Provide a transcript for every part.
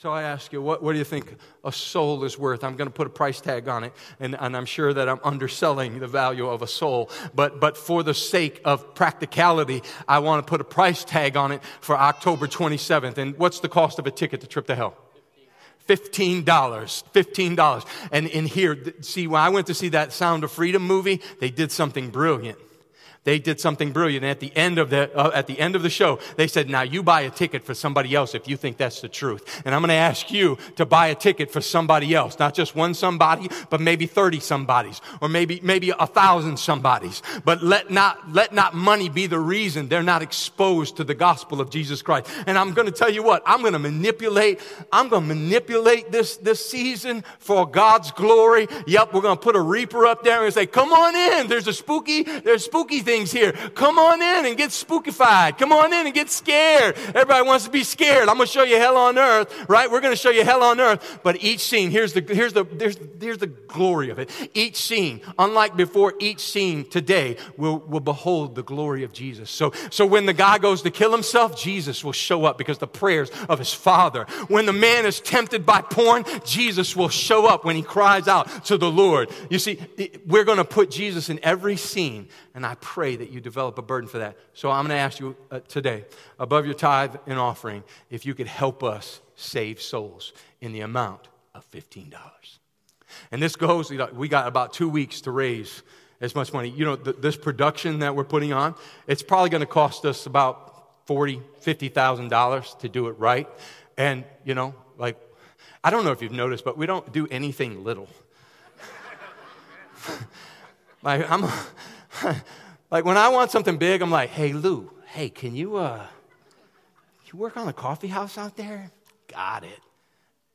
So I ask you, what, what do you think a soul is worth? I'm going to put a price tag on it, and, and I'm sure that I'm underselling the value of a soul. But, but for the sake of practicality, I want to put a price tag on it for October 27th. And what's the cost of a ticket to Trip to Hell? $15. $15. And in here, see, when I went to see that Sound of Freedom movie, they did something brilliant they did something brilliant. At the end of the, uh, at the end of the show, they said, now you buy a ticket for somebody else if you think that's the truth. And I'm going to ask you to buy a ticket for somebody else, not just one somebody, but maybe 30 somebodies or maybe, maybe a thousand somebodies. But let not, let not money be the reason they're not exposed to the gospel of Jesus Christ. And I'm going to tell you what, I'm going to manipulate, I'm going to manipulate this, this season for God's glory. Yep, we're going to put a reaper up there and say, come on in. There's a spooky, there's spooky things here. Come on in and get spookified. Come on in and get scared. Everybody wants to be scared. I'm going to show you hell on earth, right? We're going to show you hell on earth. But each scene, here's the, here's the, here's, here's the glory of it. Each scene, unlike before, each scene today will, will behold the glory of Jesus. So, so when the guy goes to kill himself, Jesus will show up because the prayers of his father. When the man is tempted by porn, Jesus will show up when he cries out to the Lord. You see, we're going to put Jesus in every scene and I pray that you develop a burden for that. So I'm going to ask you uh, today, above your tithe and offering, if you could help us save souls in the amount of $15. And this goes, we got about two weeks to raise as much money. You know, th- this production that we're putting on, it's probably going to cost us about forty, fifty thousand dollars to do it right. And you know, like, I don't know if you've noticed, but we don't do anything little. like, I'm, like when I want something big, I'm like, hey, Lou, hey, can you, uh, you work on the coffee house out there? Got it.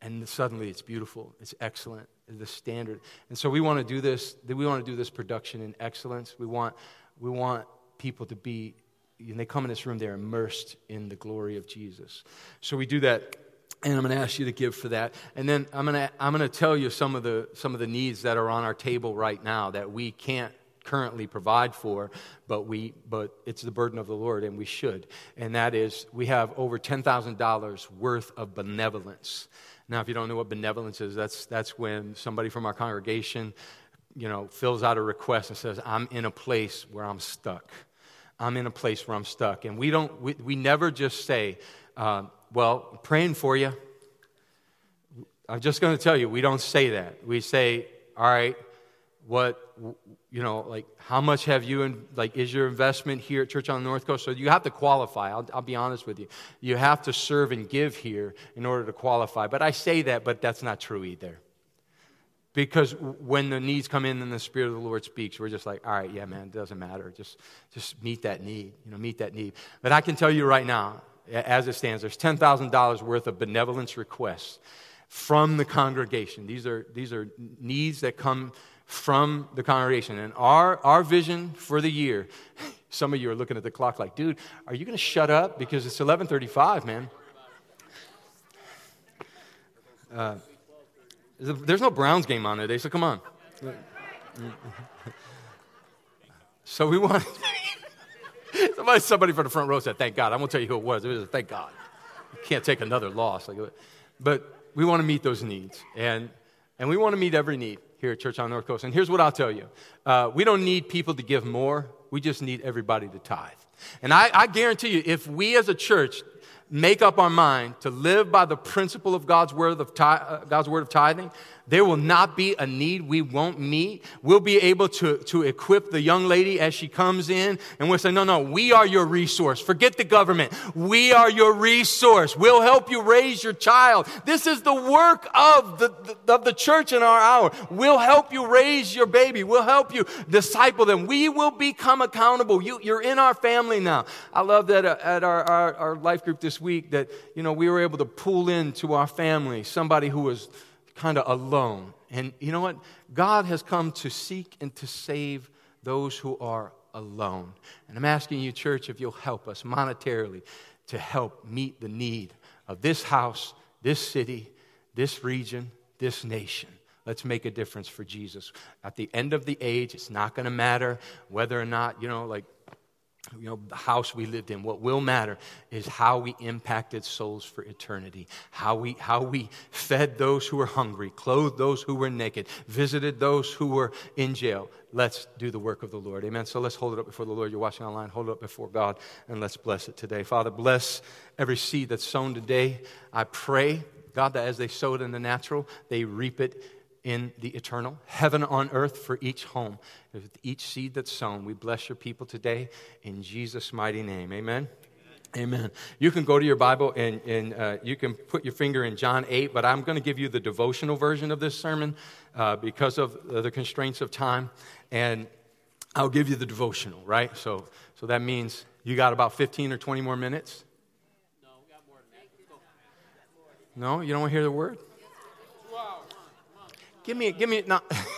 And suddenly it's beautiful, it's excellent, it's the standard. And so we want to do this, we want to do this production in excellence. We want, we want people to be, when they come in this room, they're immersed in the glory of Jesus. So we do that and I'm going to ask you to give for that. And then I'm going to, I'm going to tell you some of, the, some of the needs that are on our table right now that we can't currently provide for, but, we, but it's the burden of the Lord, and we should. And that is, we have over $10,000 worth of benevolence. Now, if you don't know what benevolence is, that's, that's when somebody from our congregation, you know, fills out a request and says, I'm in a place where I'm stuck. I'm in a place where I'm stuck. And we don't, we, we never just say, uh, well, praying for you. I'm just going to tell you, we don't say that. We say, all right, what you know like how much have you in, like is your investment here at church on the north coast? So you have to qualify. I'll, I'll, be honest with you. You have to serve and give here in order to qualify. But i say that but that's not true either. Because when the needs come in and the spirit of the lord speaks we're just like all right yeah man it doesn't matter. Just just meet that need you know meet that need. But i can tell you right now as it stands there's $10000 worth of benevolence requests from the congregation. These are these are needs that come from the congregation. And our, our vision for the year, some of you are looking at the clock like, dude, are you going to shut up? Because it's 1135, man. Uh, there's no Browns game on today, so come on. So we want somebody, somebody from the front row said, "Thank God." I won't tell you who it was. It was thank God. You can't take another loss. But we want to meet those needs, and and we want to meet every need here at Church on North Coast. And here's what I'll tell you uh, we don't need people to give more, we just need everybody to tithe. And I, I guarantee you, if we as a church make up our mind to live by the principle of God's word of, uh, God's word of tithing, there will not be a need we won't meet. We'll be able to, to equip the young lady as she comes in, and we'll say, No, no, we are your resource. Forget the government. We are your resource. We'll help you raise your child. This is the work of the, the of the church in our hour. We'll help you raise your baby. We'll help you disciple them. We will become accountable. You, you're in our family now. I love that uh, at our, our, our life group this week that, you know, we were able to pull into our family somebody who was kind of alone. And you know what? God has come to seek and to save those who are alone. And I'm asking you, church, if you'll help us monetarily to help meet the need of this house, this city, this region, this nation. Let's make a difference for Jesus. At the end of the age, it's not going to matter whether or not, you know, like you know, the house we lived in. What will matter is how we impacted souls for eternity, how we, how we fed those who were hungry, clothed those who were naked, visited those who were in jail. Let's do the work of the Lord. Amen. So let's hold it up before the Lord. You're watching online, hold it up before God, and let's bless it today. Father, bless every seed that's sown today. I pray, God, that as they sow it in the natural, they reap it in the eternal, heaven on earth for each home, with each seed that's sown. We bless your people today in Jesus' mighty name. Amen. Amen. You can go to your Bible and, and uh, you can put your finger in John 8, but I'm going to give you the devotional version of this sermon uh, because of the constraints of time. And I'll give you the devotional, right? So, so that means you got about 15 or 20 more minutes? No, you don't want to hear the word? Give me, give me, not.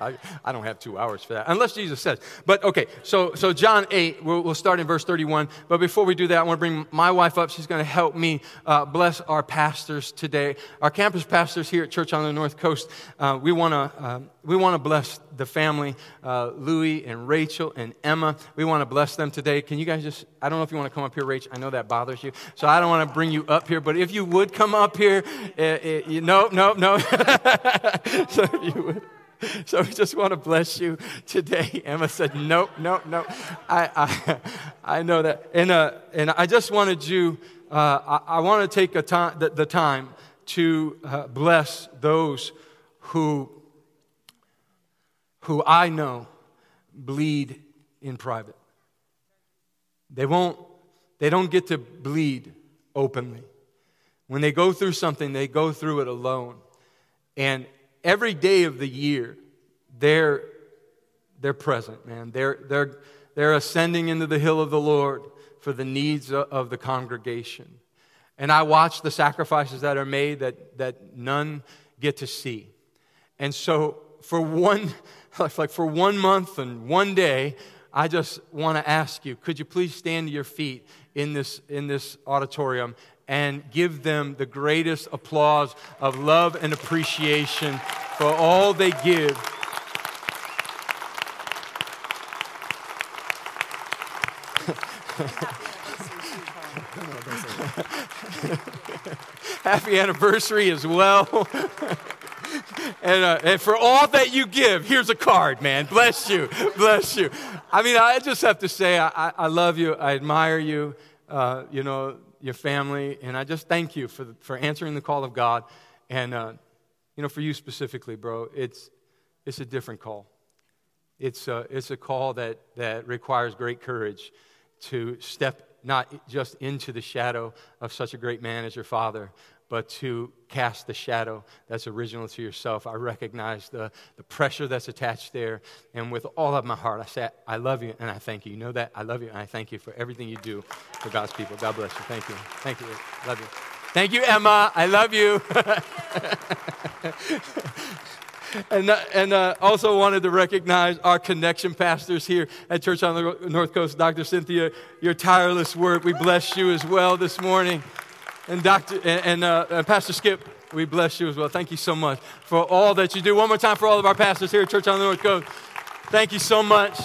I, I, don't have two hours for that, unless Jesus says. But okay, so, so John 8, we'll, we'll start in verse 31. But before we do that, I want to bring my wife up. She's going to help me uh, bless our pastors today. Our campus pastors here at Church on the North Coast, uh, we want to uh, we want to bless the family, uh, Louie and Rachel and Emma. We want to bless them today. Can you guys just, I don't know if you want to come up here, Rachel. I know that bothers you. So I don't want to bring you up here, but if you would come up here, uh, uh, you, no, no, no. so if you would. So we just want to bless you today. Emma said, "Nope, nope, nope." I, I, I know that, and uh, and I just wanted you. Uh, I, I want to take a time, the, the time to uh, bless those who who I know bleed in private. They won't. They don't get to bleed openly. When they go through something, they go through it alone. And every day of the year, they're, they're present, man. They're, they're, they're ascending into the hill of the Lord for the needs of the congregation. And I watch the sacrifices that are made that, that none get to see. And so, for one, like for one month and one day, I just want to ask you could you please stand to your feet in this, in this auditorium and give them the greatest applause of love and appreciation for all they give. Happy anniversary as well. and, uh, and for all that you give, here's a card, man. Bless you. Bless you. I mean, I just have to say, I, I love you. I admire you. Uh, you know, your family, and I just thank you for, for answering the call of God. And, uh, you know, for you specifically, bro, it's, it's a different call. It's a, it's a call that, that requires great courage to step not just into the shadow of such a great man as your father, but to cast the shadow that's original to yourself. I recognize the, the pressure that's attached there. And with all of my heart, I say, I love you and I thank you. You know that? I love you and I thank you for everything you do for God's people. God bless you. Thank you. Thank you. Love you. Thank you, Emma. I love you. and, uh, and uh, also wanted to recognize our connection pastors here at Church on the North Coast, Dr. Cynthia, your tireless work. We bless you as well this morning. And and, and, uh, and Pastor Skip, we bless you as well. Thank you so much for all that you do. One more time for all of our pastors here at Church on the North Coast. Thank you so much.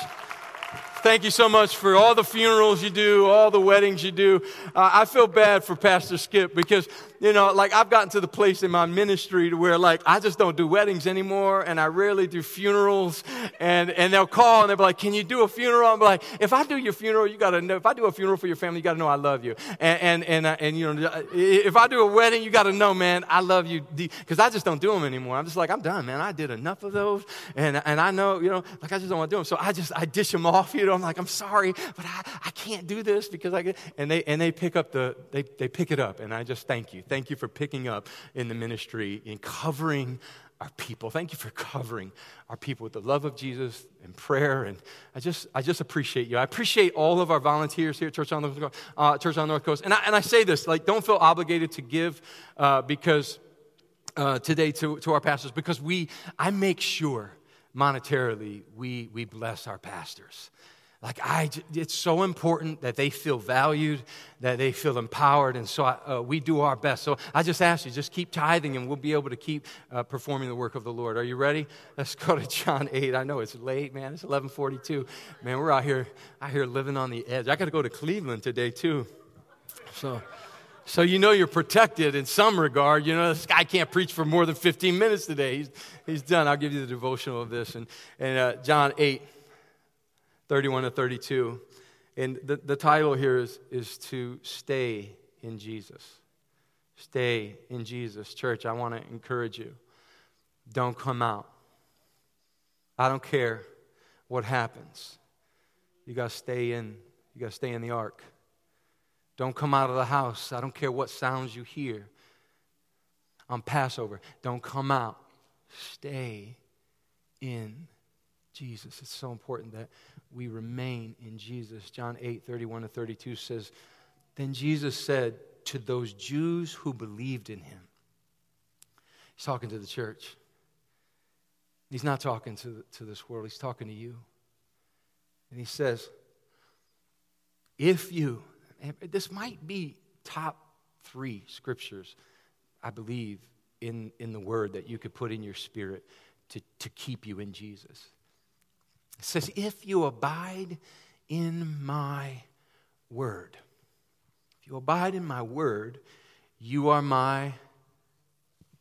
Thank you so much for all the funerals you do, all the weddings you do. Uh, I feel bad for Pastor Skip because you know, like I've gotten to the place in my ministry to where like I just don't do weddings anymore and I rarely do funerals and, and they'll call and they'll be like, can you do a funeral? I'm like, if I do your funeral, you gotta know, if I do a funeral for your family, you gotta know I love you. And, and, and, uh, and you know, if I do a wedding, you gotta know, man, I love you. Cause I just don't do them anymore. I'm just like, I'm done, man. I did enough of those and, and I know, you know, like I just don't want to do them. So I just, I dish them off, you know, I'm like, I'm sorry, but I, I can't do this because I and they, and they pick up the, they, they pick it up and I just thank you. Thank you for picking up in the ministry in covering our people. Thank you for covering our people with the love of Jesus and prayer. And I just, I just appreciate you. I appreciate all of our volunteers here at Church on the, uh, Church on North Coast. And I, and I say this, like, don't feel obligated to give uh, because uh, today to, to our pastors, because we, I make sure monetarily we, we bless our pastors. Like I, it's so important that they feel valued, that they feel empowered, and so I, uh, we do our best. So I just ask you, just keep tithing, and we'll be able to keep uh, performing the work of the Lord. Are you ready? Let's go to John eight. I know it's late, man. It's eleven forty-two. Man, we're out here, out here living on the edge. I got to go to Cleveland today too. So. So you know you're protected in some regard. You know, this guy can't preach for more than 15 minutes today. He's, he's done. I'll give you the devotional of this. And, and uh, John 8, 31 to 32. And the, the title here is, is to stay in Jesus. Stay in Jesus. Church, I want to encourage you. Don't come out. I don't care what happens. You got to stay in. You got to stay in the ark. Don't come out of the house. I don't care what sounds you hear on Passover. Don't come out. Stay in Jesus. It's so important that we remain in Jesus. John 8, 31 to 32 says, Then Jesus said to those Jews who believed in him, He's talking to the church. He's not talking to, to this world, he's talking to you. And he says, If you, this might be top three scriptures, I believe, in, in the word that you could put in your spirit to, to keep you in Jesus. It says, If you abide in my word, if you abide in my word, you are my,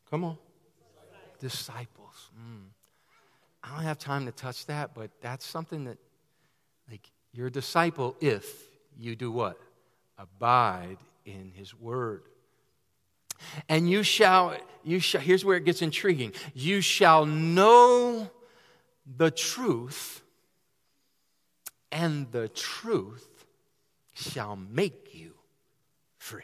come on, disciples. Mm. I don't have time to touch that, but that's something that, like, you're a disciple if you do what? Abide in his word. And you shall, you shall, here's where it gets intriguing. You shall know the truth, and the truth shall make you free.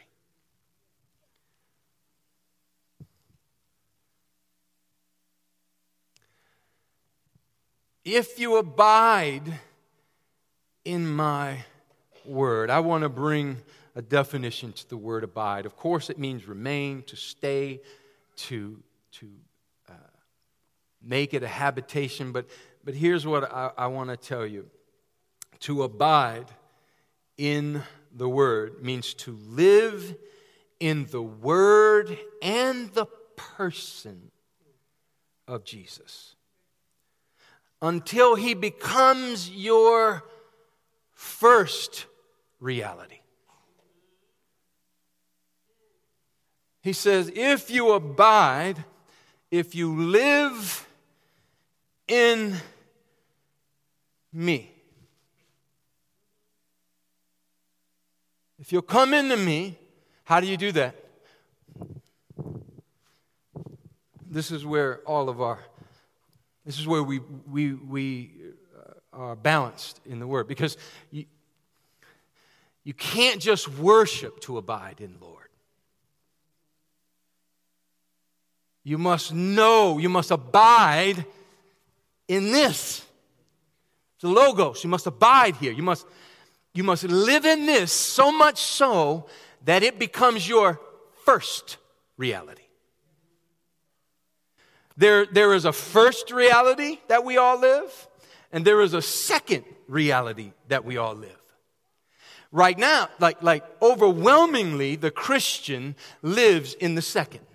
If you abide in my word, I want to bring a definition to the word abide. Of course, it means remain, to stay, to, to uh, make it a habitation, but, but here's what I, I want to tell you to abide in the Word means to live in the Word and the person of Jesus until He becomes your first reality. He says, if you abide, if you live in me, If you'll come into me, how do you do that? This is where all of our, this is where we, we, we uh, are balanced in the Word. Because you, you can't just worship to abide in Lord. You must know, you must abide in this. The Logos, you must abide here. You must you must live in this so much so that it becomes your first reality. There, there is a first reality that we all live, and there is a second reality that we all live. Right now, like, like overwhelmingly, the Christian lives in the second.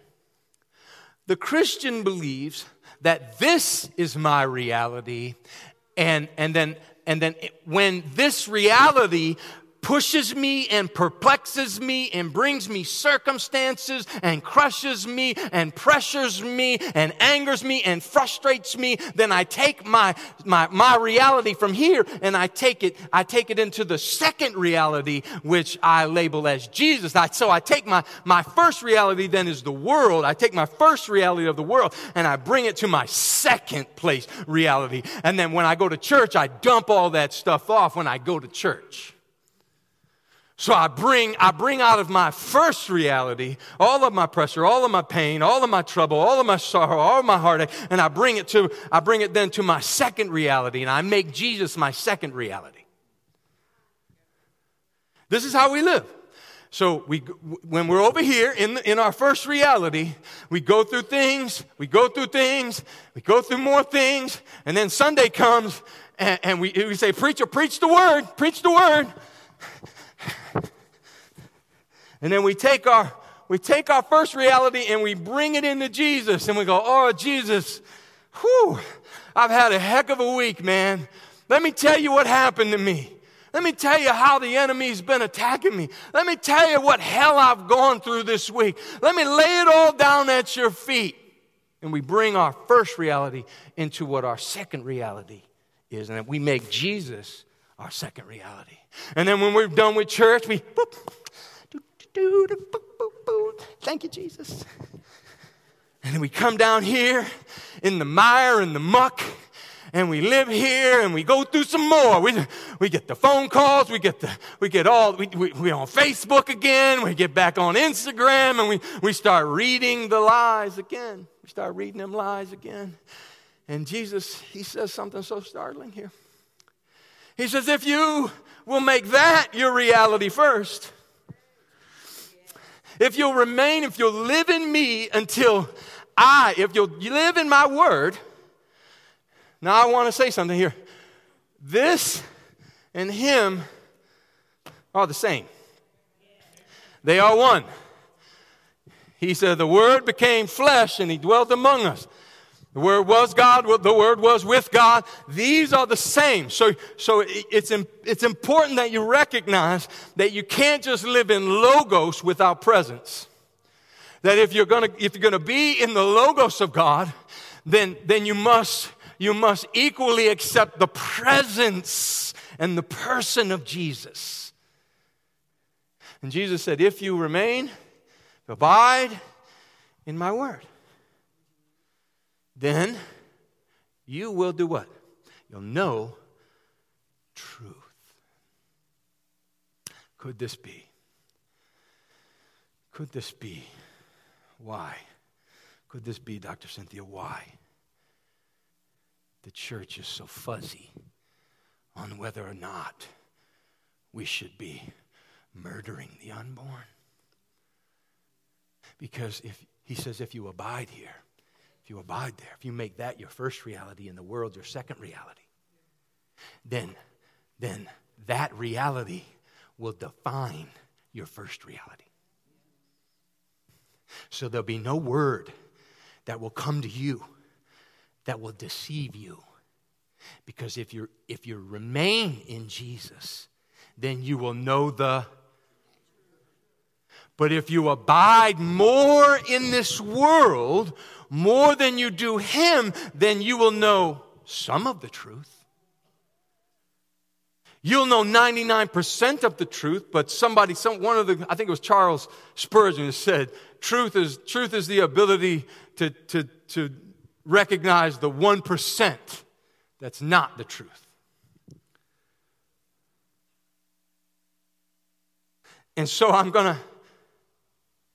The Christian believes that this is my reality, and, and then and then when this reality pushes me and perplexes me and brings me circumstances and crushes me and pressures me and angers me and frustrates me, then I take my, my, my reality from here and I take it, I take it into the second reality, which I label as Jesus. I, so I take my, my first reality then is the world. I take my first reality of the world and I bring it to my second place reality. And then when I go to church, I dump all that stuff off when I go to church. So I bring, I bring out of my first reality all of my pressure, all of my pain, all of my trouble, all of my sorrow, all of my heartache, and I bring it to, I bring it then to my second reality, and I make Jesus my second reality. This is how we live. So we, when we're over here in, the, in our first reality, we go through things, we go through things, we go through more things, and then Sunday comes, and, and we, we say, Preacher, preach the word, preach the word. And then we take our we take our first reality and we bring it into Jesus and we go, Oh, Jesus, whew, I've had a heck of a week, man. Let me tell you what happened to me. Let me tell you how the enemy's been attacking me. Let me tell you what hell I've gone through this week. Let me lay it all down at your feet. And we bring our first reality into what our second reality is. And we make Jesus our second reality. And then when we're done with church, we boop, doo, doo, boop, boop, boop. Thank you, Jesus. And then we come down here in the mire and the muck and we live here and we go through some more. We, we get the phone calls, we get the, we get all, we, we, we on Facebook again, we get back on Instagram and we, we start reading the lies again. We start reading them lies again. And Jesus, he says something so startling here. He says, if you will make that your reality first, if you'll remain, if you'll live in me until I, if you'll live in my word, now, I want to say something here. This and him are the same, they are one. He said, The Word became flesh and He dwelt among us. The Word was God, the Word was with God. These are the same. So, so it's, it's important that you recognize that you can't just live in logos without presence. That if you're gonna, if you're gonna be in the logos of God, then, then you must you must equally accept the presence and the person of Jesus. And Jesus said, If you remain, abide in my word, then you will do what? You'll know truth. Could this be? Could this be? Why? Could this be, Dr. Cynthia? Why? the church is so fuzzy on whether or not we should be murdering the unborn. Because if he says, if you abide here, if you abide there, if you make that your first reality and the world your second reality, then, then that reality will define your first reality. So there'll be no word that will come to you that will deceive you. Because if you if you remain in Jesus, then you will know the but if you abide more in this world, more than you do him, then you will know some of the truth. You'll know 99% of the truth, but somebody, some, one of the, I think it was Charles Spurgeon said, truth is, truth is the ability to, to, to recognize the 1% that's not the truth. And so I'm going to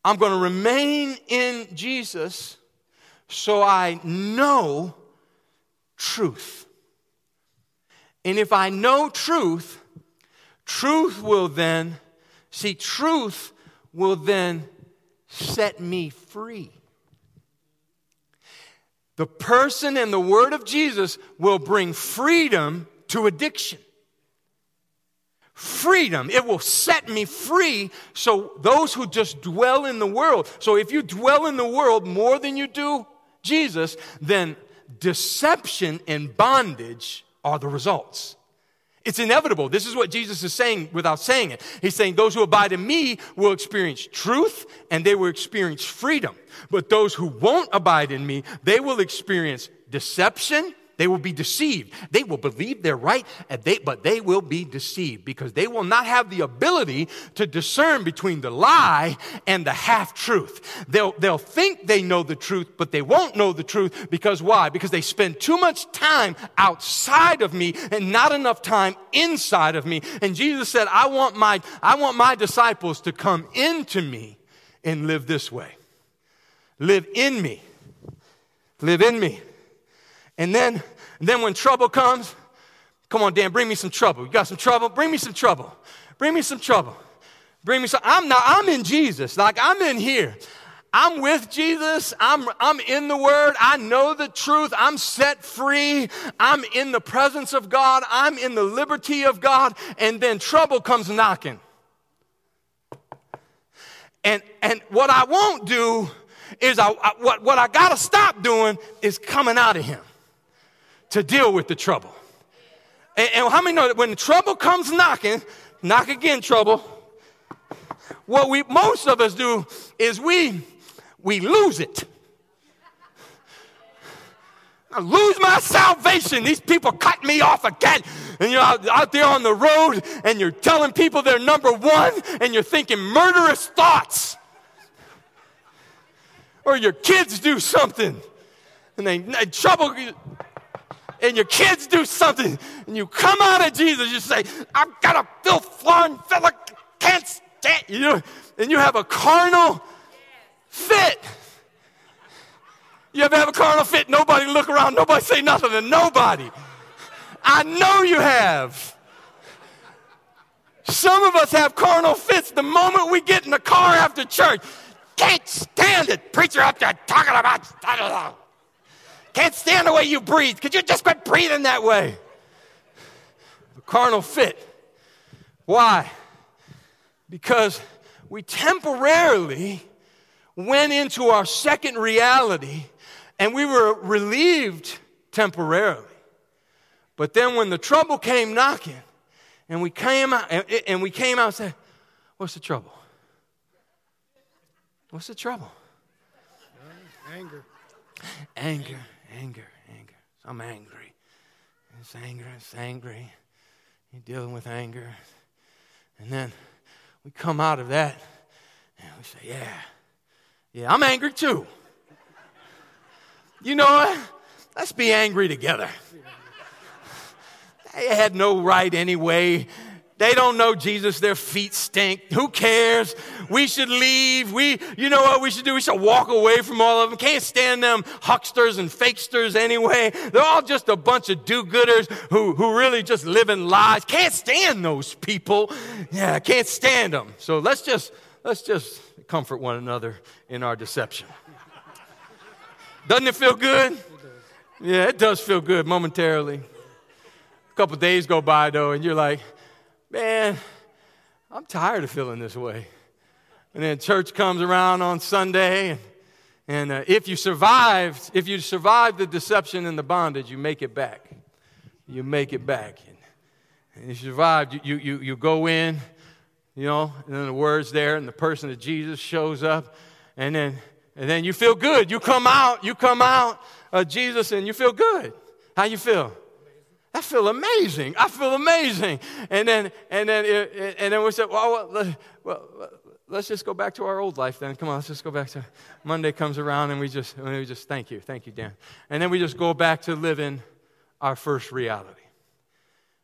I'm going to remain in Jesus so I know truth. And if I know truth, truth will then see truth will then set me free. The person and the word of Jesus will bring freedom to addiction. Freedom. It will set me free. So, those who just dwell in the world, so if you dwell in the world more than you do Jesus, then deception and bondage are the results. It's inevitable. This is what Jesus is saying without saying it. He's saying, Those who abide in me will experience truth and they will experience freedom. But those who won't abide in me, they will experience deception they will be deceived. They will believe they're right, they, but they will be deceived because they will not have the ability to discern between the lie and the half truth. They'll, they'll think they know the truth, but they won't know the truth because why? Because they spend too much time outside of me and not enough time inside of me. And Jesus said, I want my, I want my disciples to come into me and live this way. Live in me. Live in me. And then, and then when trouble comes, come on, Dan, bring me some trouble. You got some trouble? Bring me some trouble. Bring me some trouble. Bring me some. I'm not, I'm in Jesus. Like I'm in here. I'm with Jesus. I'm, I'm in the Word. I know the truth. I'm set free. I'm in the presence of God. I'm in the liberty of God. And then trouble comes knocking. And, and what I won't do is I, I what, what I got to stop doing is coming out of Him to deal with the trouble. And, and how many know that when trouble comes knocking, knock again, trouble. What we most of us do is we we lose it. I lose my salvation. These people cut me off again. And you're out, out, there on the road and you're telling people they're number one and you're thinking murderous thoughts. Or your kids do something and they, trouble and your kids do something and you come out of Jesus, you say, I've got a filth flowing fella, can't stand you. And you have a carnal fit. You ever have a carnal fit? Nobody look around, nobody say nothing to nobody. I know you have. Some of us have carnal fits the moment we get in the car after church. Can't stand it. Preacher up there talking about. Can't stand the way you breathe. Could you just quit breathing that way? A carnal fit. Why? Because we temporarily went into our second reality and we were relieved temporarily. But then when the trouble came knocking and we came out and we came out and said, What's the trouble? What's the trouble? Anger. Anger, anger, anger. So I'm angry. It's anger, it's angry. You're dealing with anger. And then we come out of that and we say, Yeah, yeah, I'm angry too. You know what? Let's be angry together. They had no right anyway. They don't know Jesus. Their feet stink. Who cares? We should leave. We, you know what we should do? We should walk away from all of them. Can't stand them hucksters and fakesters anyway. They're all just a bunch of do-gooders who, who really just live in lies. Can't stand those people. Yeah, I can't stand them. So let's just, let's just comfort one another in our deception. Doesn't it feel good? Yeah, it does feel good momentarily. A couple days go by though, and you're like, man, I'm tired of feeling this way. And then church comes around on Sunday, and, and uh, if you survived, if you survived the deception and the bondage, you make it back. You make it back. And, and you survived, you, you, you, you go in, you know, and then the word's there, and the person of Jesus shows up, and then and then you feel good. You come out, you come out of Jesus, and you feel good. How you feel? I feel amazing. I feel amazing. And then, and then, and then we said, well, well, well, let's just go back to our old life then. Come on, let's just go back to Monday comes around and we just, and we just thank you, thank you, Dan. And then we just go back to living our first reality.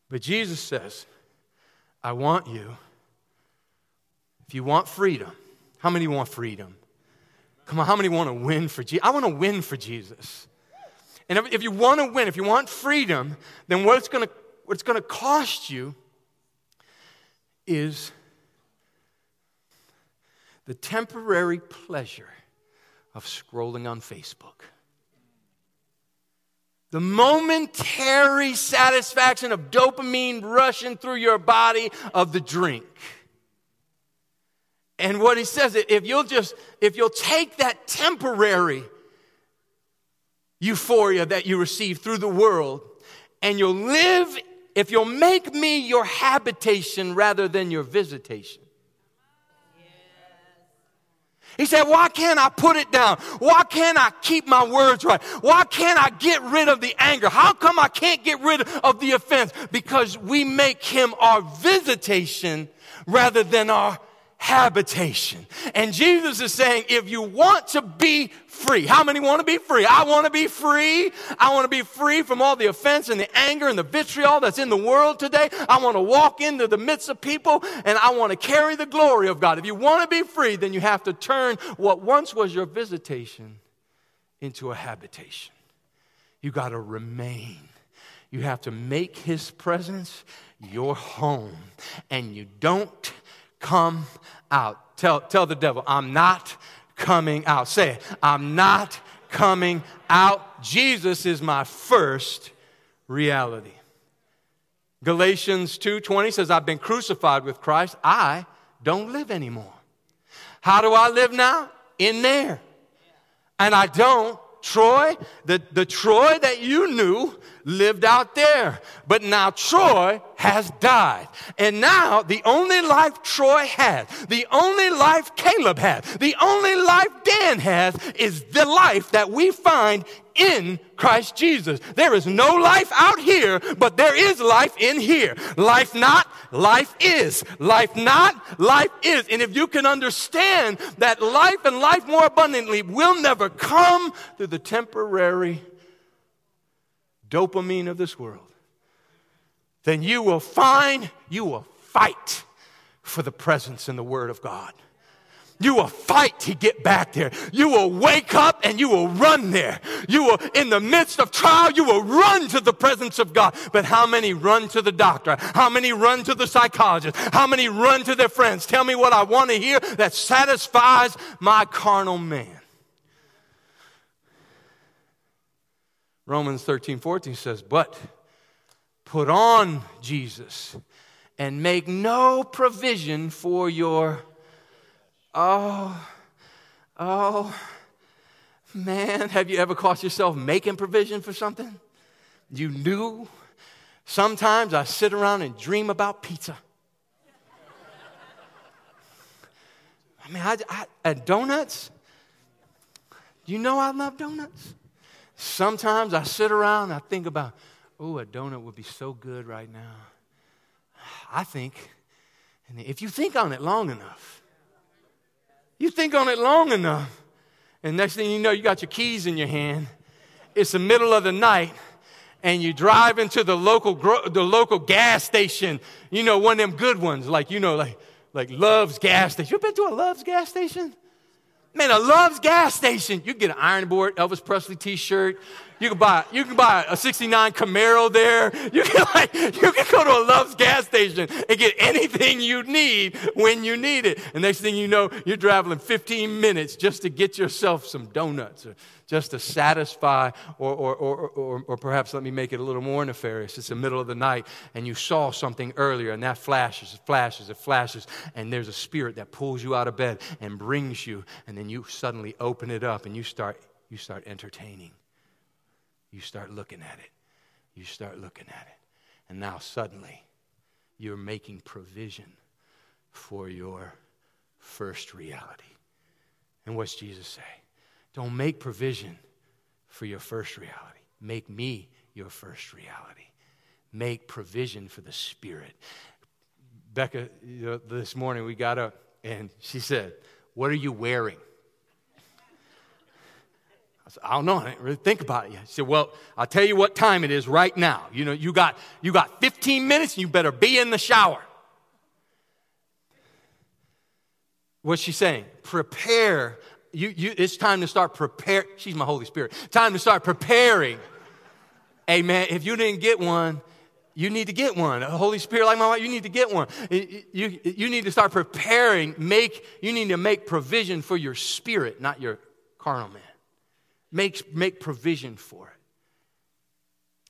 But Jesus says, I want you if you want freedom, how many want freedom? Come on, how many want to win for Jesus? I want to win for Jesus. And if, if you want to win, if you want freedom, then what it's going to going to cost you is the temporary pleasure of scrolling on Facebook. The momentary satisfaction of dopamine rushing through your body of the drink. And what he says, if you'll just, if you'll take that temporary euphoria that you receive through the world and you'll live, if you'll make me your habitation rather than your visitation. He said, Why can't I put it down? Why can't I keep my words right? Why can't I get rid of the anger? How come I can't get rid of the offense? Because we make him our visitation rather than our habitation. And Jesus is saying, if you want to be free, how many want to be free? I want to be free. I want to be free from all the offense and the anger and the vitriol that's in the world today. I want to walk into the midst of people and I want to carry the glory of God. If you want to be free, then you have to turn what once was your visitation into a habitation. You got to remain. You have to make his presence your home. And you don't come out. Tell, tell the devil, I'm not coming out. Say it. I'm not coming out. Jesus is my first reality. Galatians 2:20 says I've been crucified with Christ. I don't live anymore. How do I live now? In there. And I don't Troy, the, the Troy that you knew lived out there. But now Troy has died. And now the only life Troy has, the only life Caleb has, the only life Dan has is the life that we find in Christ Jesus. There is no life out here, but there is life in here. Life not, life is. Life not, life is. And if you can understand that life and life more abundantly will never come through the temporary dopamine of this world, then you will find, you will fight for the presence and the Word of God. You will fight to get back there. You will wake up and you will run there. You will, in the midst of trial, you will run to the presence of God. But how many run to the doctor? How many run to the psychologist? How many run to their friends? Tell me what I want to hear that satisfies my carnal man. Romans 13, 14 says, But put on Jesus and make no provision for your, oh, oh, man, have you ever caught yourself making provision for something? You knew? Sometimes I sit around and dream about pizza. I mean, I, I, and donuts. You know I love donuts. Sometimes I sit around and I think about, oh, a donut would be so good right now. I think, and if you think on it long enough, you think on it long enough, and next thing you know, you got your keys in your hand. It's the middle of the night, and you drive into the local the local gas station. You know, one of them good ones, like you know, like like Love's gas station. You ever been to a Love's gas station? Man, a Love's gas station. You get an Iron Board Elvis Presley T-shirt. You can buy you can buy a '69 Camaro there. You can like you can go to a Love's gas station and get anything you need when you need it. And next thing you know, you're traveling 15 minutes just to get yourself some donuts or just to satisfy, or, or, or, or, or perhaps let me make it a little more nefarious. It's the middle of the night and you saw something earlier and that flashes, it flashes, it flashes, and there's a spirit that pulls you out of bed and brings you, and then you suddenly open it up and you start, you start entertaining. You start looking at it. You start looking at it. And now suddenly you're making provision for your first reality. And what's Jesus say? Don't make provision for your first reality. Make me your first reality. Make provision for the Spirit. Becca, you know, this morning we got up and she said, What are you wearing? I said, I don't know. I didn't really think about it yet. She said, Well, I'll tell you what time it is right now. You know, you got, you got 15 minutes and you better be in the shower. What's she saying? Prepare you, you, it's time to start preparing. She's my Holy Spirit. Time to start preparing. Amen. If you didn't get one, you need to get one. A Holy Spirit like my wife, you need to get one. You, you need to start preparing. Make, you need to make provision for your spirit, not your carnal man. Make, make provision for it.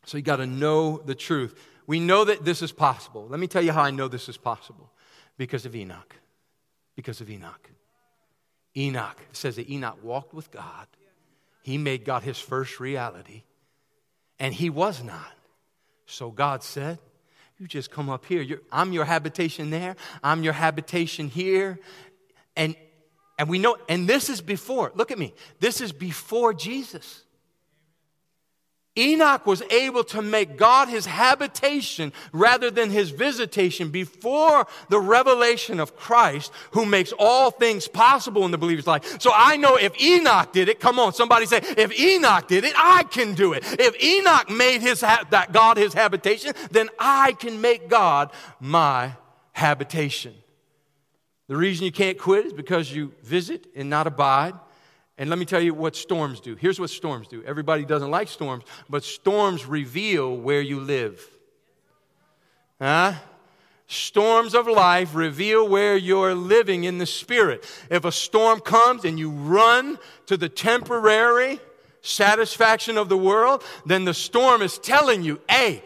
So you got to know the truth. We know that this is possible. Let me tell you how I know this is possible because of Enoch. Because of Enoch. Enoch says that Enoch walked with God. He made God his first reality, and he was not. So God said, You just come up here. You're, I'm your habitation there, I'm your habitation here. And, and we know, and this is before, look at me, this is before Jesus. Enoch was able to make God his habitation rather than his visitation before the revelation of Christ, who makes all things possible in the believer's life. So I know if Enoch did it, come on, somebody say, if Enoch did it, I can do it. If Enoch made his ha- that God his habitation, then I can make God my habitation. The reason you can't quit is because you visit and not abide. And let me tell you what storms do. Here's what storms do. Everybody doesn't like storms, but storms reveal where you live. Huh? Storms of life reveal where you're living in the spirit. If a storm comes and you run to the temporary satisfaction of the world, then the storm is telling you, hey,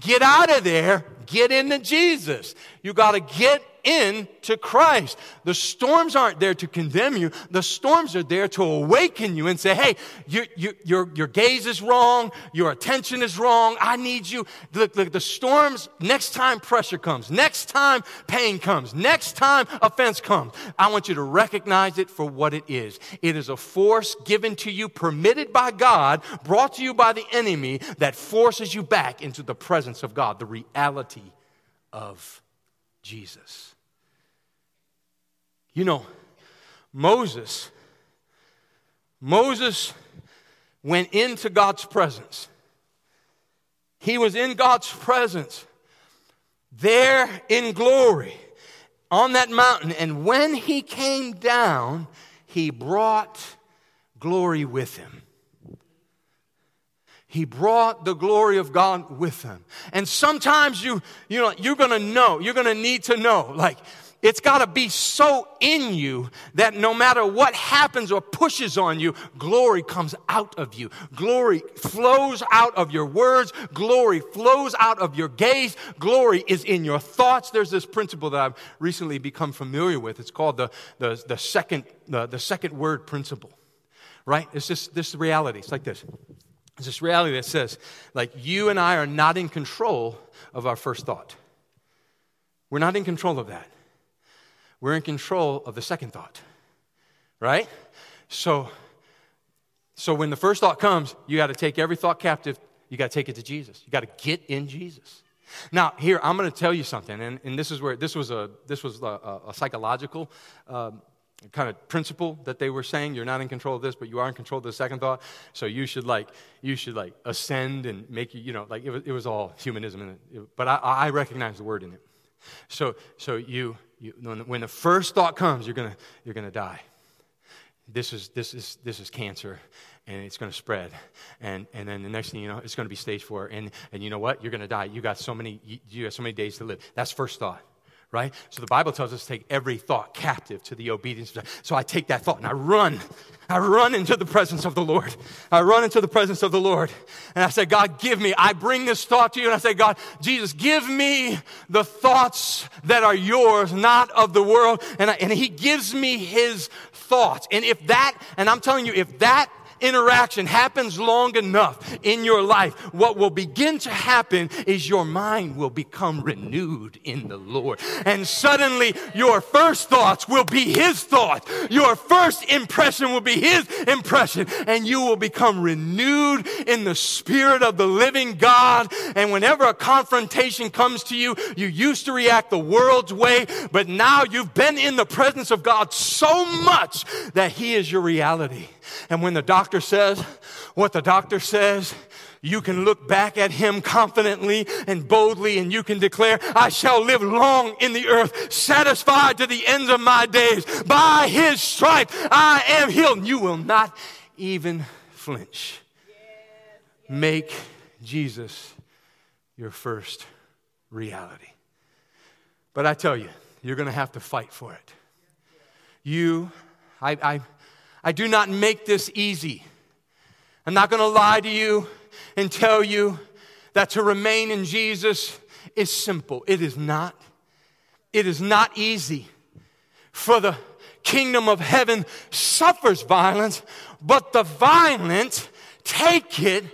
get out of there, get into Jesus. You got to get into Christ. The storms aren't there to condemn you. The storms are there to awaken you and say, hey, you, you, your, your gaze is wrong. Your attention is wrong. I need you. The, the, the storms, next time pressure comes, next time pain comes, next time offense comes, I want you to recognize it for what it is. It is a force given to you, permitted by God, brought to you by the enemy that forces you back into the presence of God, the reality of Jesus. You know, Moses, Moses went into God's presence. He was in God's presence, there in glory, on that mountain. And when he came down, he brought glory with him. He brought the glory of God with him. And sometimes you, you know, you're gonna know, you're gonna need to know, like, it's got to be so in you that no matter what happens or pushes on you, glory comes out of you. Glory flows out of your words. Glory flows out of your gaze. Glory is in your thoughts. There's this principle that I've recently become familiar with. It's called the, the, the, second, the, the second word principle, right? It's just this reality. It's like this. It's this reality that says, like, you and I are not in control of our first thought. We're not in control of that we're in control of the second thought, right? So, so when the first thought comes, you got to take every thought captive. You got to take it to Jesus. You got to get in Jesus. Now, here I'm going to tell you something, and, and this is where this was a this was a, a psychological um, kind of principle that they were saying. You're not in control of this, but you are in control of the second thought. So you should like you should like ascend and make you you know like it was, it was all humanism, in it, but I, I recognize the word in it. So so you you, when the first thought comes, you're gonna, you're gonna die. This is, this, is, this is cancer, and it's gonna spread. And, and then the next thing you know, it's gonna be stage four. And, and you know what? You're gonna die. You got so many, you, you got so many days to live. That's first thought right? So the Bible tells us to take every thought captive to the obedience. So I take that thought and I run. I run into the presence of the Lord. I run into the presence of the Lord. And I say, God, give me. I bring this thought to you and I say, God, Jesus, give me the thoughts that are yours, not of the world. And, I, and He gives me His thoughts. And if that, and I'm telling you, if that interaction happens long enough in your life, what will begin to happen is your mind will become renewed in the Lord. And suddenly your first thoughts will be His thoughts. Your first impression will be His impression. And you will become renewed in the Spirit of the living God. And whenever a confrontation comes to you, you used to react the world's way, but now you've been in the presence of God so much that He is your reality. And when the doctor says what the doctor says, you can look back at him confidently and boldly and you can declare, I shall live long in the earth, satisfied to the ends of my days. By his stripe I am healed. You will not even flinch. Make Jesus your first reality. But I tell you, you're going to have to fight for it. You, I, I I do not make this easy. I'm not going to lie to you and tell you that to remain in Jesus is simple. It is not. It is not easy. For the kingdom of heaven suffers violence, but the violent take it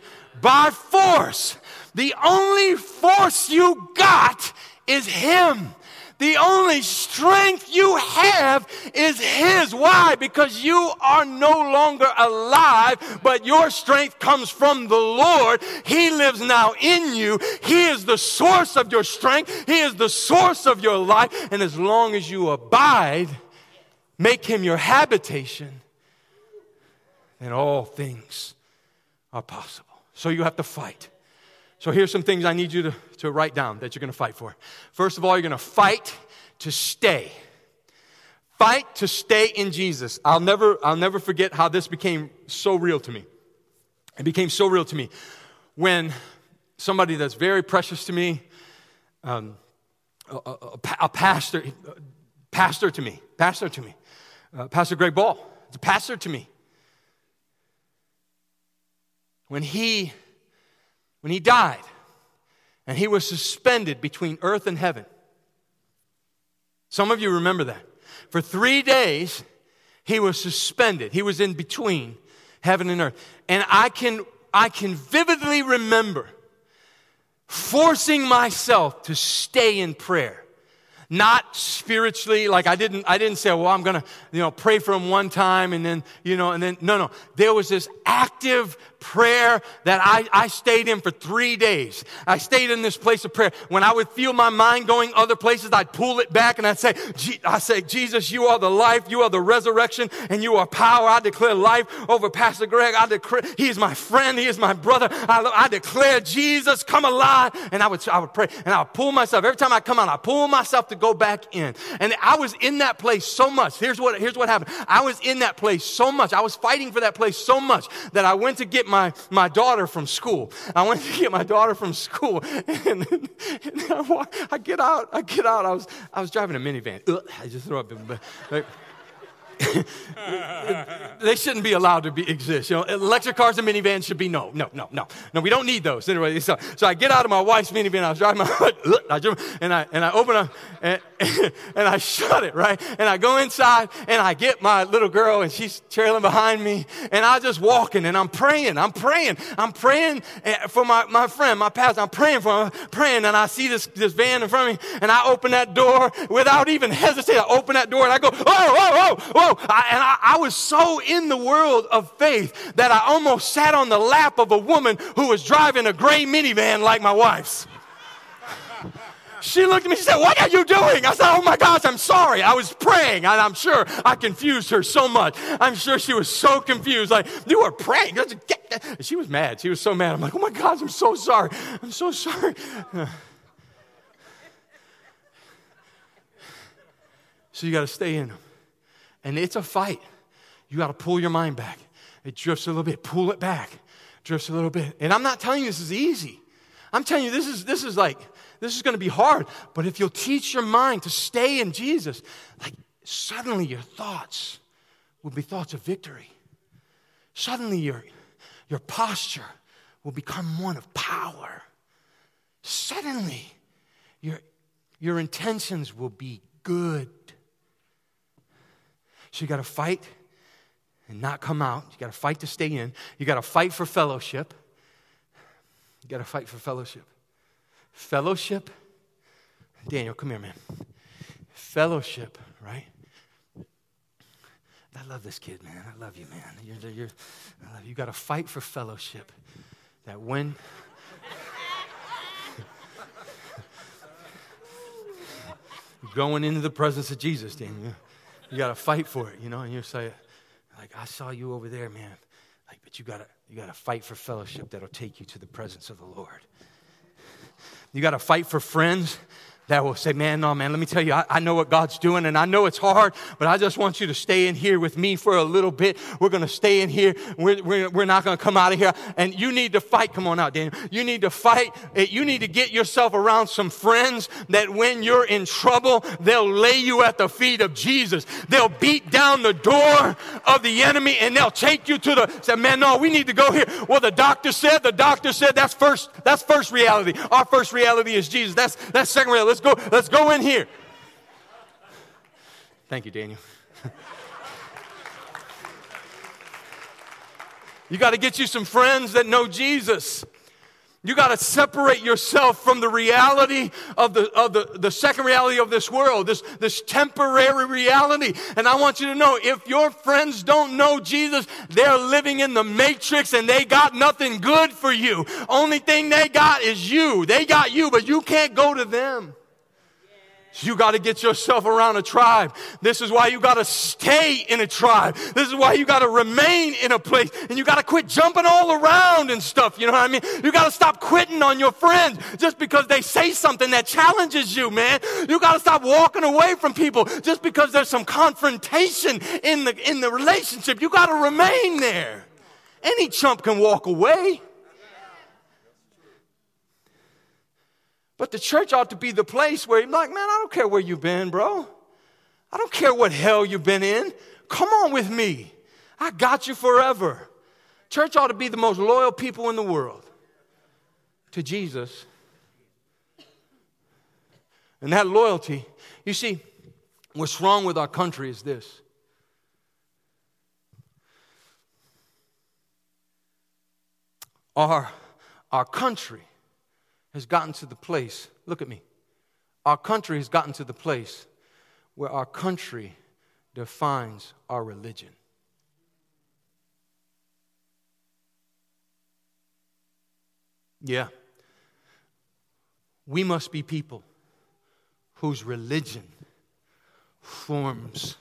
by force. The only force you got is Him. The only strength you have is His. Why? Because you are no longer alive, but your strength comes from the Lord. He lives now in you. He is the source of your strength. He is the source of your life. And as long as you abide, make Him your habitation, then all things are possible. So you have to fight. So here's some things I need you to, to write down that you're going to fight for. First of all, you're going to fight to stay. Fight to stay in Jesus. I'll never, I'll never forget how this became so real to me. It became so real to me when somebody that's very precious to me, um, a, a, a pastor, pastor to me, pastor to me, uh, Pastor Greg Ball, a pastor to me. When he, when he died, and he was suspended between earth and heaven. Some of you remember that. For three days, he was suspended. He was in between heaven and earth. And I can, I can vividly remember forcing myself to stay in prayer not spiritually like i didn't i didn't say well i'm gonna you know pray for him one time and then you know and then no no there was this active prayer that I, I stayed in for three days. I stayed in this place of prayer. When I would feel my mind going other places, I'd pull it back and I'd say, I say, Jesus, you are the life, you are the resurrection, and you are power. I declare life over Pastor Greg. I declare, he is my friend, he is my brother. I, I declare, Jesus, come alive. And I would, I would pray and I would pull myself. Every time I come out, I pull myself to go back in. And I was in that place so much. Here's what, here's what happened. I was in that place so much. I was fighting for that place so much that I went to get my, my daughter from school. I went to get my daughter from school, and, and I, I, get out. I get out. I was I was driving a minivan. Ugh, I just threw up. They shouldn't be allowed to be exist. You know, electric cars and minivans should be no, no, no, no, no. We don't need those anyway. So, so I get out of my wife's minivan. I was driving my, and I and I open up and, and I shut it right. And I go inside and I get my little girl and she's trailing behind me. And I just walking and I'm praying. I'm praying. I'm praying eh, for my my friend, my pastor. I'm praying for him, praying. And I see this this van in front of me. And I open that door without even hesitating. I open that door and I go, oh, oh, oh, oh. I, and I, I was so in the world of faith that I almost sat on the lap of a woman who was driving a gray minivan like my wife's. She looked at me, she said, What are you doing? I said, Oh my gosh, I'm sorry. I was praying, and I'm sure I confused her so much. I'm sure she was so confused. Like, you were praying. She was mad. She was so mad. I'm like, Oh my gosh, I'm so sorry. I'm so sorry. So you got to stay in them. And it's a fight. You got to pull your mind back. It drifts a little bit, pull it back, drifts a little bit. And I'm not telling you this is easy. I'm telling you this is this is like this is going to be hard. But if you'll teach your mind to stay in Jesus, like suddenly your thoughts will be thoughts of victory. Suddenly your your posture will become one of power. Suddenly your your intentions will be good. So you got to fight and not come out. You got to fight to stay in. You got to fight for fellowship. You got to fight for fellowship. Fellowship. Daniel, come here, man. Fellowship, right? I love this kid, man. I love you, man. You're, you're, I love you. You got to fight for fellowship. That when going into the presence of Jesus, Daniel. You got to fight for it, you know, and you say, like, I saw you over there, man. Like, but you got to you got to fight for fellowship that'll take you to the presence of the Lord. You got to fight for friends that will say, Man, no, man, let me tell you, I, I, know what God's doing and I know it's hard, but I just want you to stay in here with me for a little bit. We're going to stay in here. We're, we're, we're not going to come out of here. And you need to fight. Come on out, Daniel. You need to fight. Eh, you need to get yourself around some friends that when you're in trouble, they'll lay you at the feet of Jesus. They'll beat down the door of the enemy and they'll take you to the, say, man, no, we need to go here. Well, the doctor said, the doctor said that's first, that's first reality. Our first reality is Jesus. That's, that's second reality. Let's go, let's go in here. Thank you, Daniel. you got to get you some friends that know Jesus. You got to separate yourself from the reality of the, of the, the second reality of this world, this, this temporary reality. And I want you to know if your friends don't know Jesus, they're living in the matrix and they got nothing good for you. Only thing they got is you. They got you, but you can't go to them. You got to get yourself around a tribe. This is why you got to stay in a tribe. This is why you got to remain in a place and you got to quit jumping all around and stuff. You know what I mean? You got to stop quitting on your friends just because they say something that challenges you, man. You got to stop walking away from people just because there's some confrontation in the, in the relationship. You got to remain there. Any chump can walk away. But the church ought to be the place where you're like, man, I don't care where you've been, bro. I don't care what hell you've been in. Come on with me. I got you forever. Church ought to be the most loyal people in the world to Jesus. And that loyalty, you see, what's wrong with our country is this. Our, our country has gotten to the place, look at me, our country has gotten to the place where our country defines our religion. Yeah. We must be people whose religion forms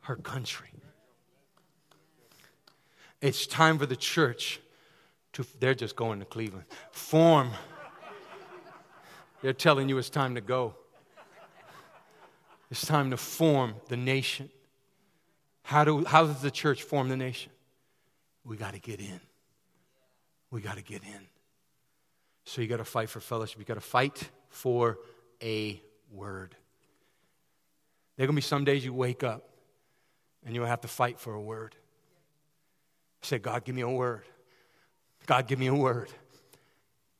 her country. It's time for the church to, they're just going to Cleveland, form they're telling you it's time to go. It's time to form the nation. How, do, how does the church form the nation? We got to get in. We got to get in. So you got to fight for fellowship. You got to fight for a word. There are going to be some days you wake up and you'll have to fight for a word. Say, God, give me a word. God, give me a word.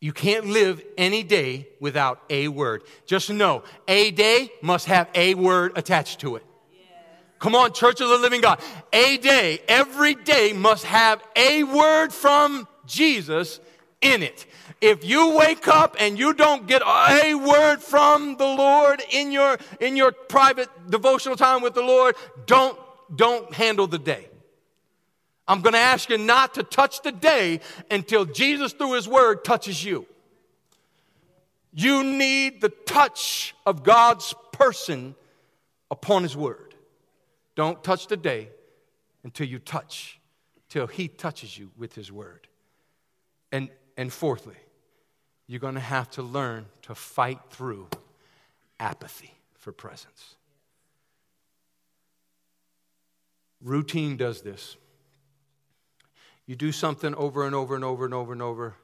You can't live any day without a word. Just know, a day must have a word attached to it. Come on, Church of the Living God. A day, every day must have a word from Jesus in it. If you wake up and you don't get a word from the Lord in your, in your private devotional time with the Lord, don't, don't handle the day. I'm going to ask you not to touch the day until Jesus, through His Word, touches you. You need the touch of God's person upon His Word. Don't touch the day until you touch, till He touches you with His Word. And, and fourthly, you're going to have to learn to fight through apathy for presence. Routine does this. You do something over and over and over and over and over.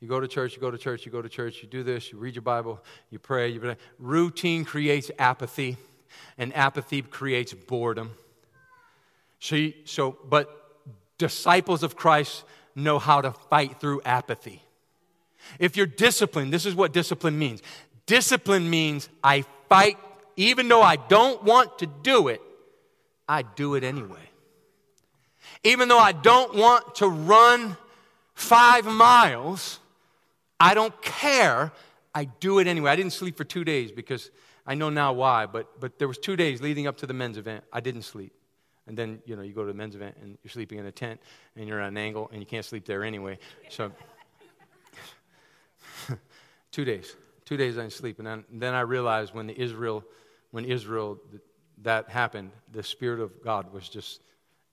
You go to church, you go to church, you go to church, you do this, you read your Bible, you pray. You pray. Routine creates apathy, and apathy creates boredom. So, you, so, but disciples of Christ know how to fight through apathy. If you're disciplined, this is what discipline means. Discipline means I fight, even though I don't want to do it, I do it anyway. Even though I don't want to run five miles, I don't care. I do it anyway. I didn't sleep for two days because I know now why, but, but there was two days leading up to the men's event. I didn't sleep. And then, you know, you go to the men's event and you're sleeping in a tent and you're at an angle and you can't sleep there anyway. So, two days. Two days I didn't sleep. And then, then I realized when the Israel, when Israel, that happened, the Spirit of God was just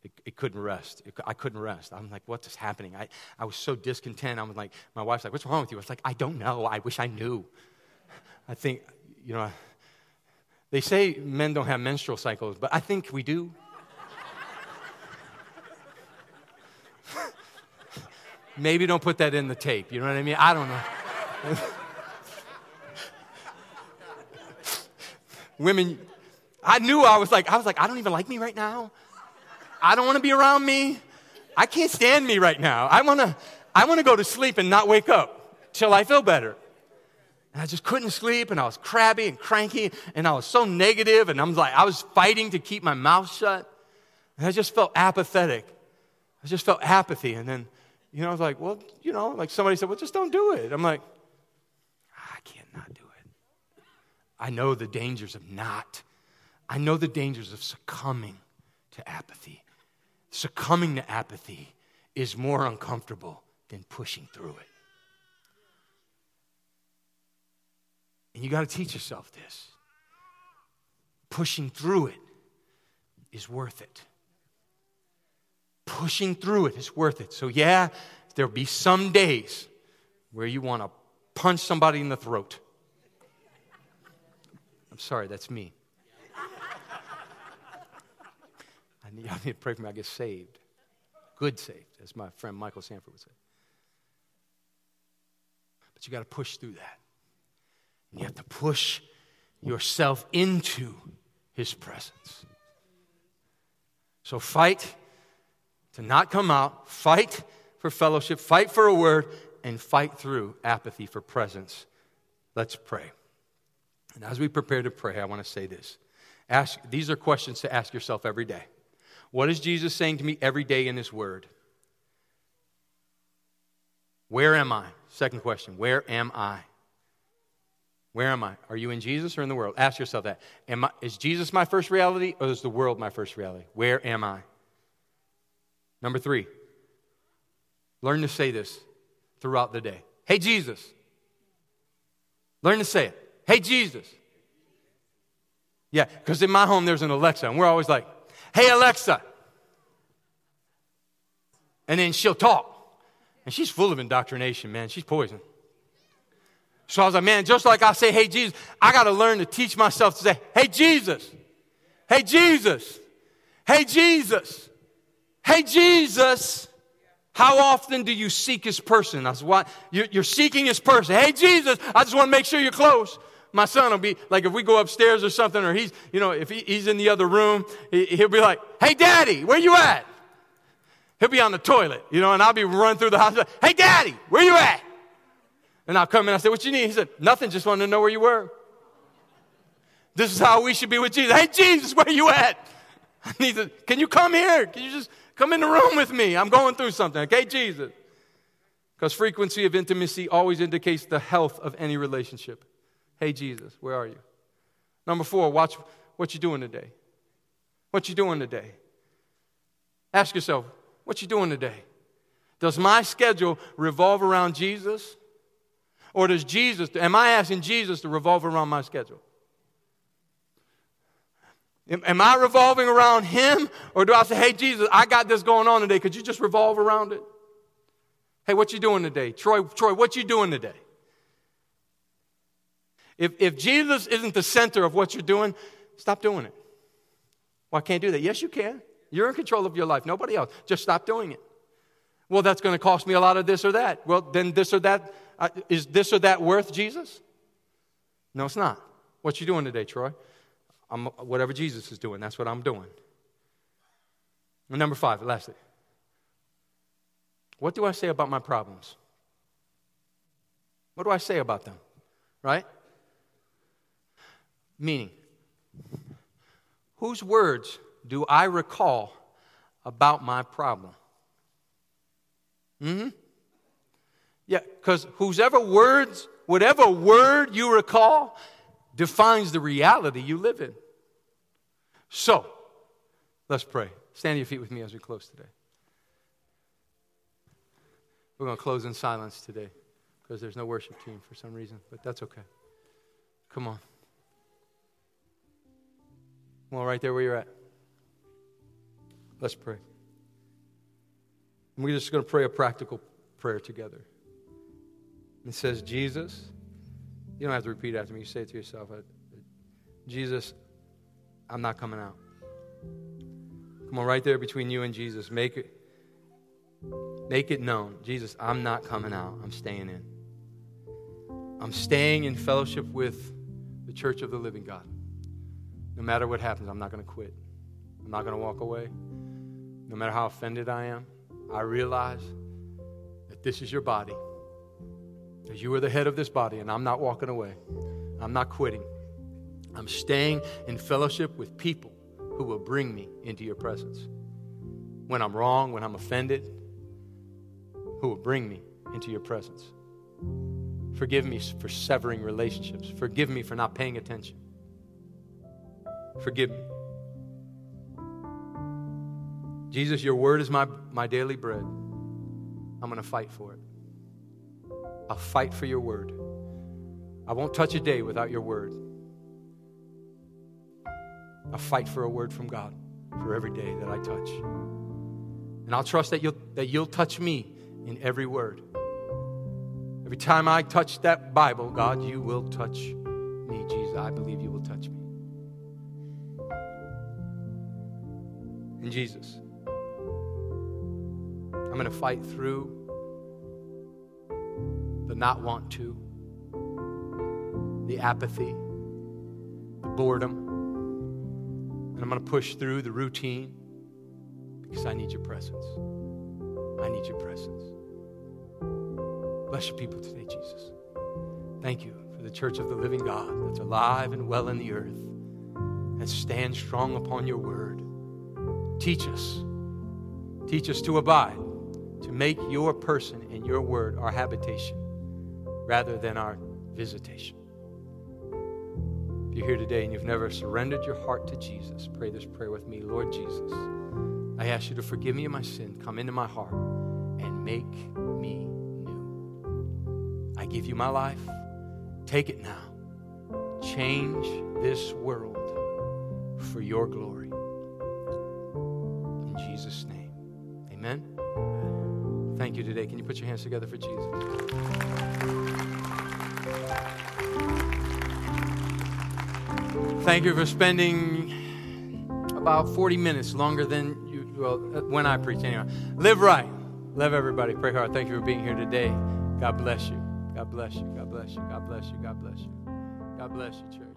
it, it couldn't rest. It, I couldn't rest. I'm like, what's happening? I, I was so discontent. I was like, my wife's like, what's wrong with you? I was like, I don't know. I wish I knew. I think, you know, they say men don't have menstrual cycles, but I think we do. Maybe don't put that in the tape. You know what I mean? I don't know. Women, I knew I was like, I was like, I don't even like me right now. I don't want to be around me. I can't stand me right now. I want to I want to go to sleep and not wake up till I feel better. And I just couldn't sleep and I was crabby and cranky and I was so negative and I was like I was fighting to keep my mouth shut. And I just felt apathetic. I just felt apathy and then you know I was like, well, you know, like somebody said, "Well, just don't do it." I'm like, ah, I can't not do it. I know the dangers of not. I know the dangers of succumbing to apathy succumbing to apathy is more uncomfortable than pushing through it. And you got to teach yourself this. Pushing through it is worth it. Pushing through it is worth it. So, yeah, there'll be some days where you want to punch somebody in the throat. I'm sorry, that's me. I need, I need to pray for me I get saved. Good saved, as my friend Michael Sanford would say. But you got to push through that. And You have to push yourself into his presence. So fight to not come out, fight for fellowship, fight for a word, and fight through apathy for presence. Let's pray. And as we prepare to pray, I want to say this. Ask, these are questions to ask yourself every day. What is Jesus saying to me every day in His Word? Where am I? Second question Where am I? Where am I? Are you in Jesus or in the world? Ask yourself that. Am I, is Jesus my first reality or is the world my first reality? Where am I? Number three, learn to say this throughout the day. Hey, Jesus. Learn to say it. Hey, Jesus. Yeah, because in my home there's an Alexa, and we're always like, Hey, Alexa. And then she'll talk. And she's full of indoctrination, man. She's poison. So I was like, man, just like I say, hey, Jesus, I got to learn to teach myself to say, hey, Jesus. Hey, Jesus. Hey, Jesus. Hey, Jesus. How often do you seek his person? That's why you're, seeking his person. Hey, Jesus, I just want to make sure you're close. My son will be like, if we go upstairs or something, or he's, you know, if he, he's in the other room, he, he'll be like, hey, daddy, where you at? He'll be on the toilet, you know, and I'll be running through the house. Hey, daddy, where you at? And I'll come in I say, What you need? He said, Nothing, just wanted to know where you were. This is how we should be with Jesus. Hey, Jesus, where you at? I need to, can you come here? Can you just come in the room with me? I'm going through something. Okay, Jesus. Because frequency of intimacy always indicates the health of any relationship. Hey, Jesus, where are you? Number four, watch what you doing today. What you doing today? Ask yourself, what you doing today? Does my schedule revolve around Jesus? Or does Jesus, am I asking Jesus to revolve around my schedule? Am I revolving around him? Or do I say, hey, Jesus, I got this going on today. Could you just revolve around it? Hey, what you doing today? Troy, Troy, what you doing today? If, if Jesus isn't the center of what you're doing, stop doing it. Well, I can't do that. Yes, you can. You're in control of your life, nobody else. Just stop doing it. Well, that's going to cost me a lot of this or that. Well, then this or that uh, is this or that worth Jesus? No, it's not. What you doing today, Troy? I'm, whatever Jesus is doing, that's what I'm doing. And number five, lastly. What do I say about my problems? What do I say about them? Right? Meaning, whose words do I recall about my problem? Hmm? Yeah, because whosever words, whatever word you recall, defines the reality you live in. So, let's pray. Stand to your feet with me as we close today. We're going to close in silence today because there's no worship team for some reason, but that's okay. Come on. Well, right there where you're at. Let's pray. And we're just going to pray a practical prayer together. It says, Jesus, you don't have to repeat after me. You say it to yourself. Uh, Jesus, I'm not coming out. Come on, right there between you and Jesus. Make it, make it known. Jesus, I'm not coming out. I'm staying in. I'm staying in fellowship with the church of the living God. No matter what happens, I'm not going to quit. I'm not going to walk away. No matter how offended I am, I realize that this is your body. That you are the head of this body, and I'm not walking away. I'm not quitting. I'm staying in fellowship with people who will bring me into your presence. When I'm wrong, when I'm offended, who will bring me into your presence. Forgive me for severing relationships. Forgive me for not paying attention. Forgive me. Jesus, your word is my, my daily bread. I'm going to fight for it. I'll fight for your word. I won't touch a day without your word. I'll fight for a word from God for every day that I touch. And I'll trust that you'll, that you'll touch me in every word. Every time I touch that Bible, God, you will touch me, Jesus. I believe you will touch me. In Jesus, I'm going to fight through the not want to, the apathy, the boredom. And I'm going to push through the routine because I need your presence. I need your presence. Bless your people today, Jesus. Thank you for the church of the living God that's alive and well in the earth and stands strong upon your word. Teach us. Teach us to abide, to make your person and your word our habitation rather than our visitation. If you're here today and you've never surrendered your heart to Jesus, pray this prayer with me. Lord Jesus, I ask you to forgive me of my sin, come into my heart, and make me new. I give you my life. Take it now. Change this world for your glory. Jesus' name. Amen. Thank you today. Can you put your hands together for Jesus? Thank you for spending about 40 minutes longer than you, well, uh, when I preach anyway. Live right. Love everybody. Pray hard. Thank you for being here today. God bless you. God bless you. God bless you. God bless you. God bless you. God bless you, church.